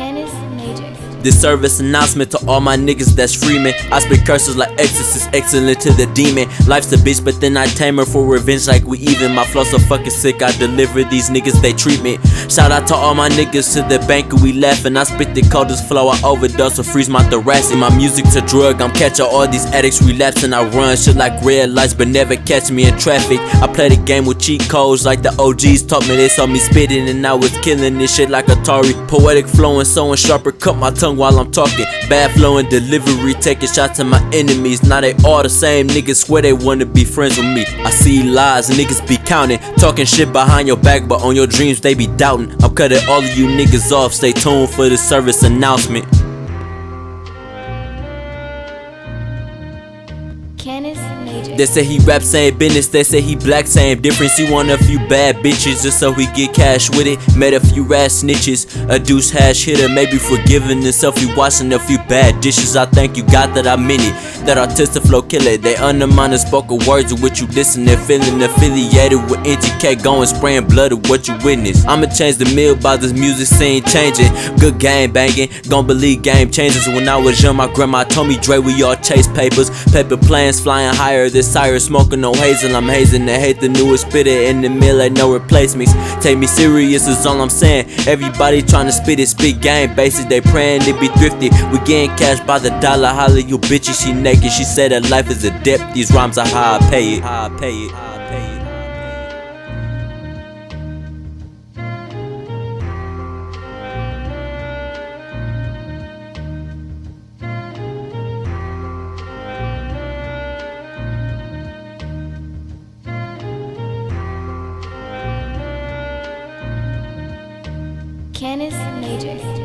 Janice this service announcement to all my niggas that's free me. I spit curses like exorcist, excellent to the demon. Life's a bitch, but then I tame her for revenge like we even. My flow so fucking sick, I deliver these niggas, they treat me. Shout out to all my niggas to the bank we left. And I spit the coldest flow, I overdose or freeze my thoracic. My music's a drug, I'm catching all these addicts relapsing. I run shit like red lights, but never catch me in traffic. I play the game with cheat codes like the OGs taught me. They saw me spitting and I was killing this shit like Atari. Poetic flowing, sewing sharper, cut my tongue while I'm talking. Bad flowing delivery, taking shots at my enemies. Now they all the same niggas, swear they wanna be friends with me. I see lies, niggas be counting, talking shit behind your back, but on your dreams they be doubting. I'm cutting all of you niggas off, stay tuned for the service announcement. They say he rap same business, they say he black same difference. He want a few bad bitches just so he get cash with it. Met a few ass snitches, a deuce hash hitter, maybe forgiving himself. He washing a few bad dishes. I thank you God that I meant it. That artistic flow killer, they undermine the spoken words of what you listening, feeling affiliated with NTK, going spraying blood of what you witness. I'ma change the meal by this music scene changing. Good game banging, gon' believe game changes. When I was young, my grandma told me Dre, we all chase papers, paper planes flying higher. This higher smoking no hazel. I'm hazing to hate the newest spitter in the mill, ain't no replacements. Take me serious is all I'm saying. Everybody trying to spit it, spit game basis. They praying to be thrifty. We getting cash by the dollar. Holla, you bitches, she naked. She said that life is a debt. These rhymes are how I pay it. How I pay it. How Major.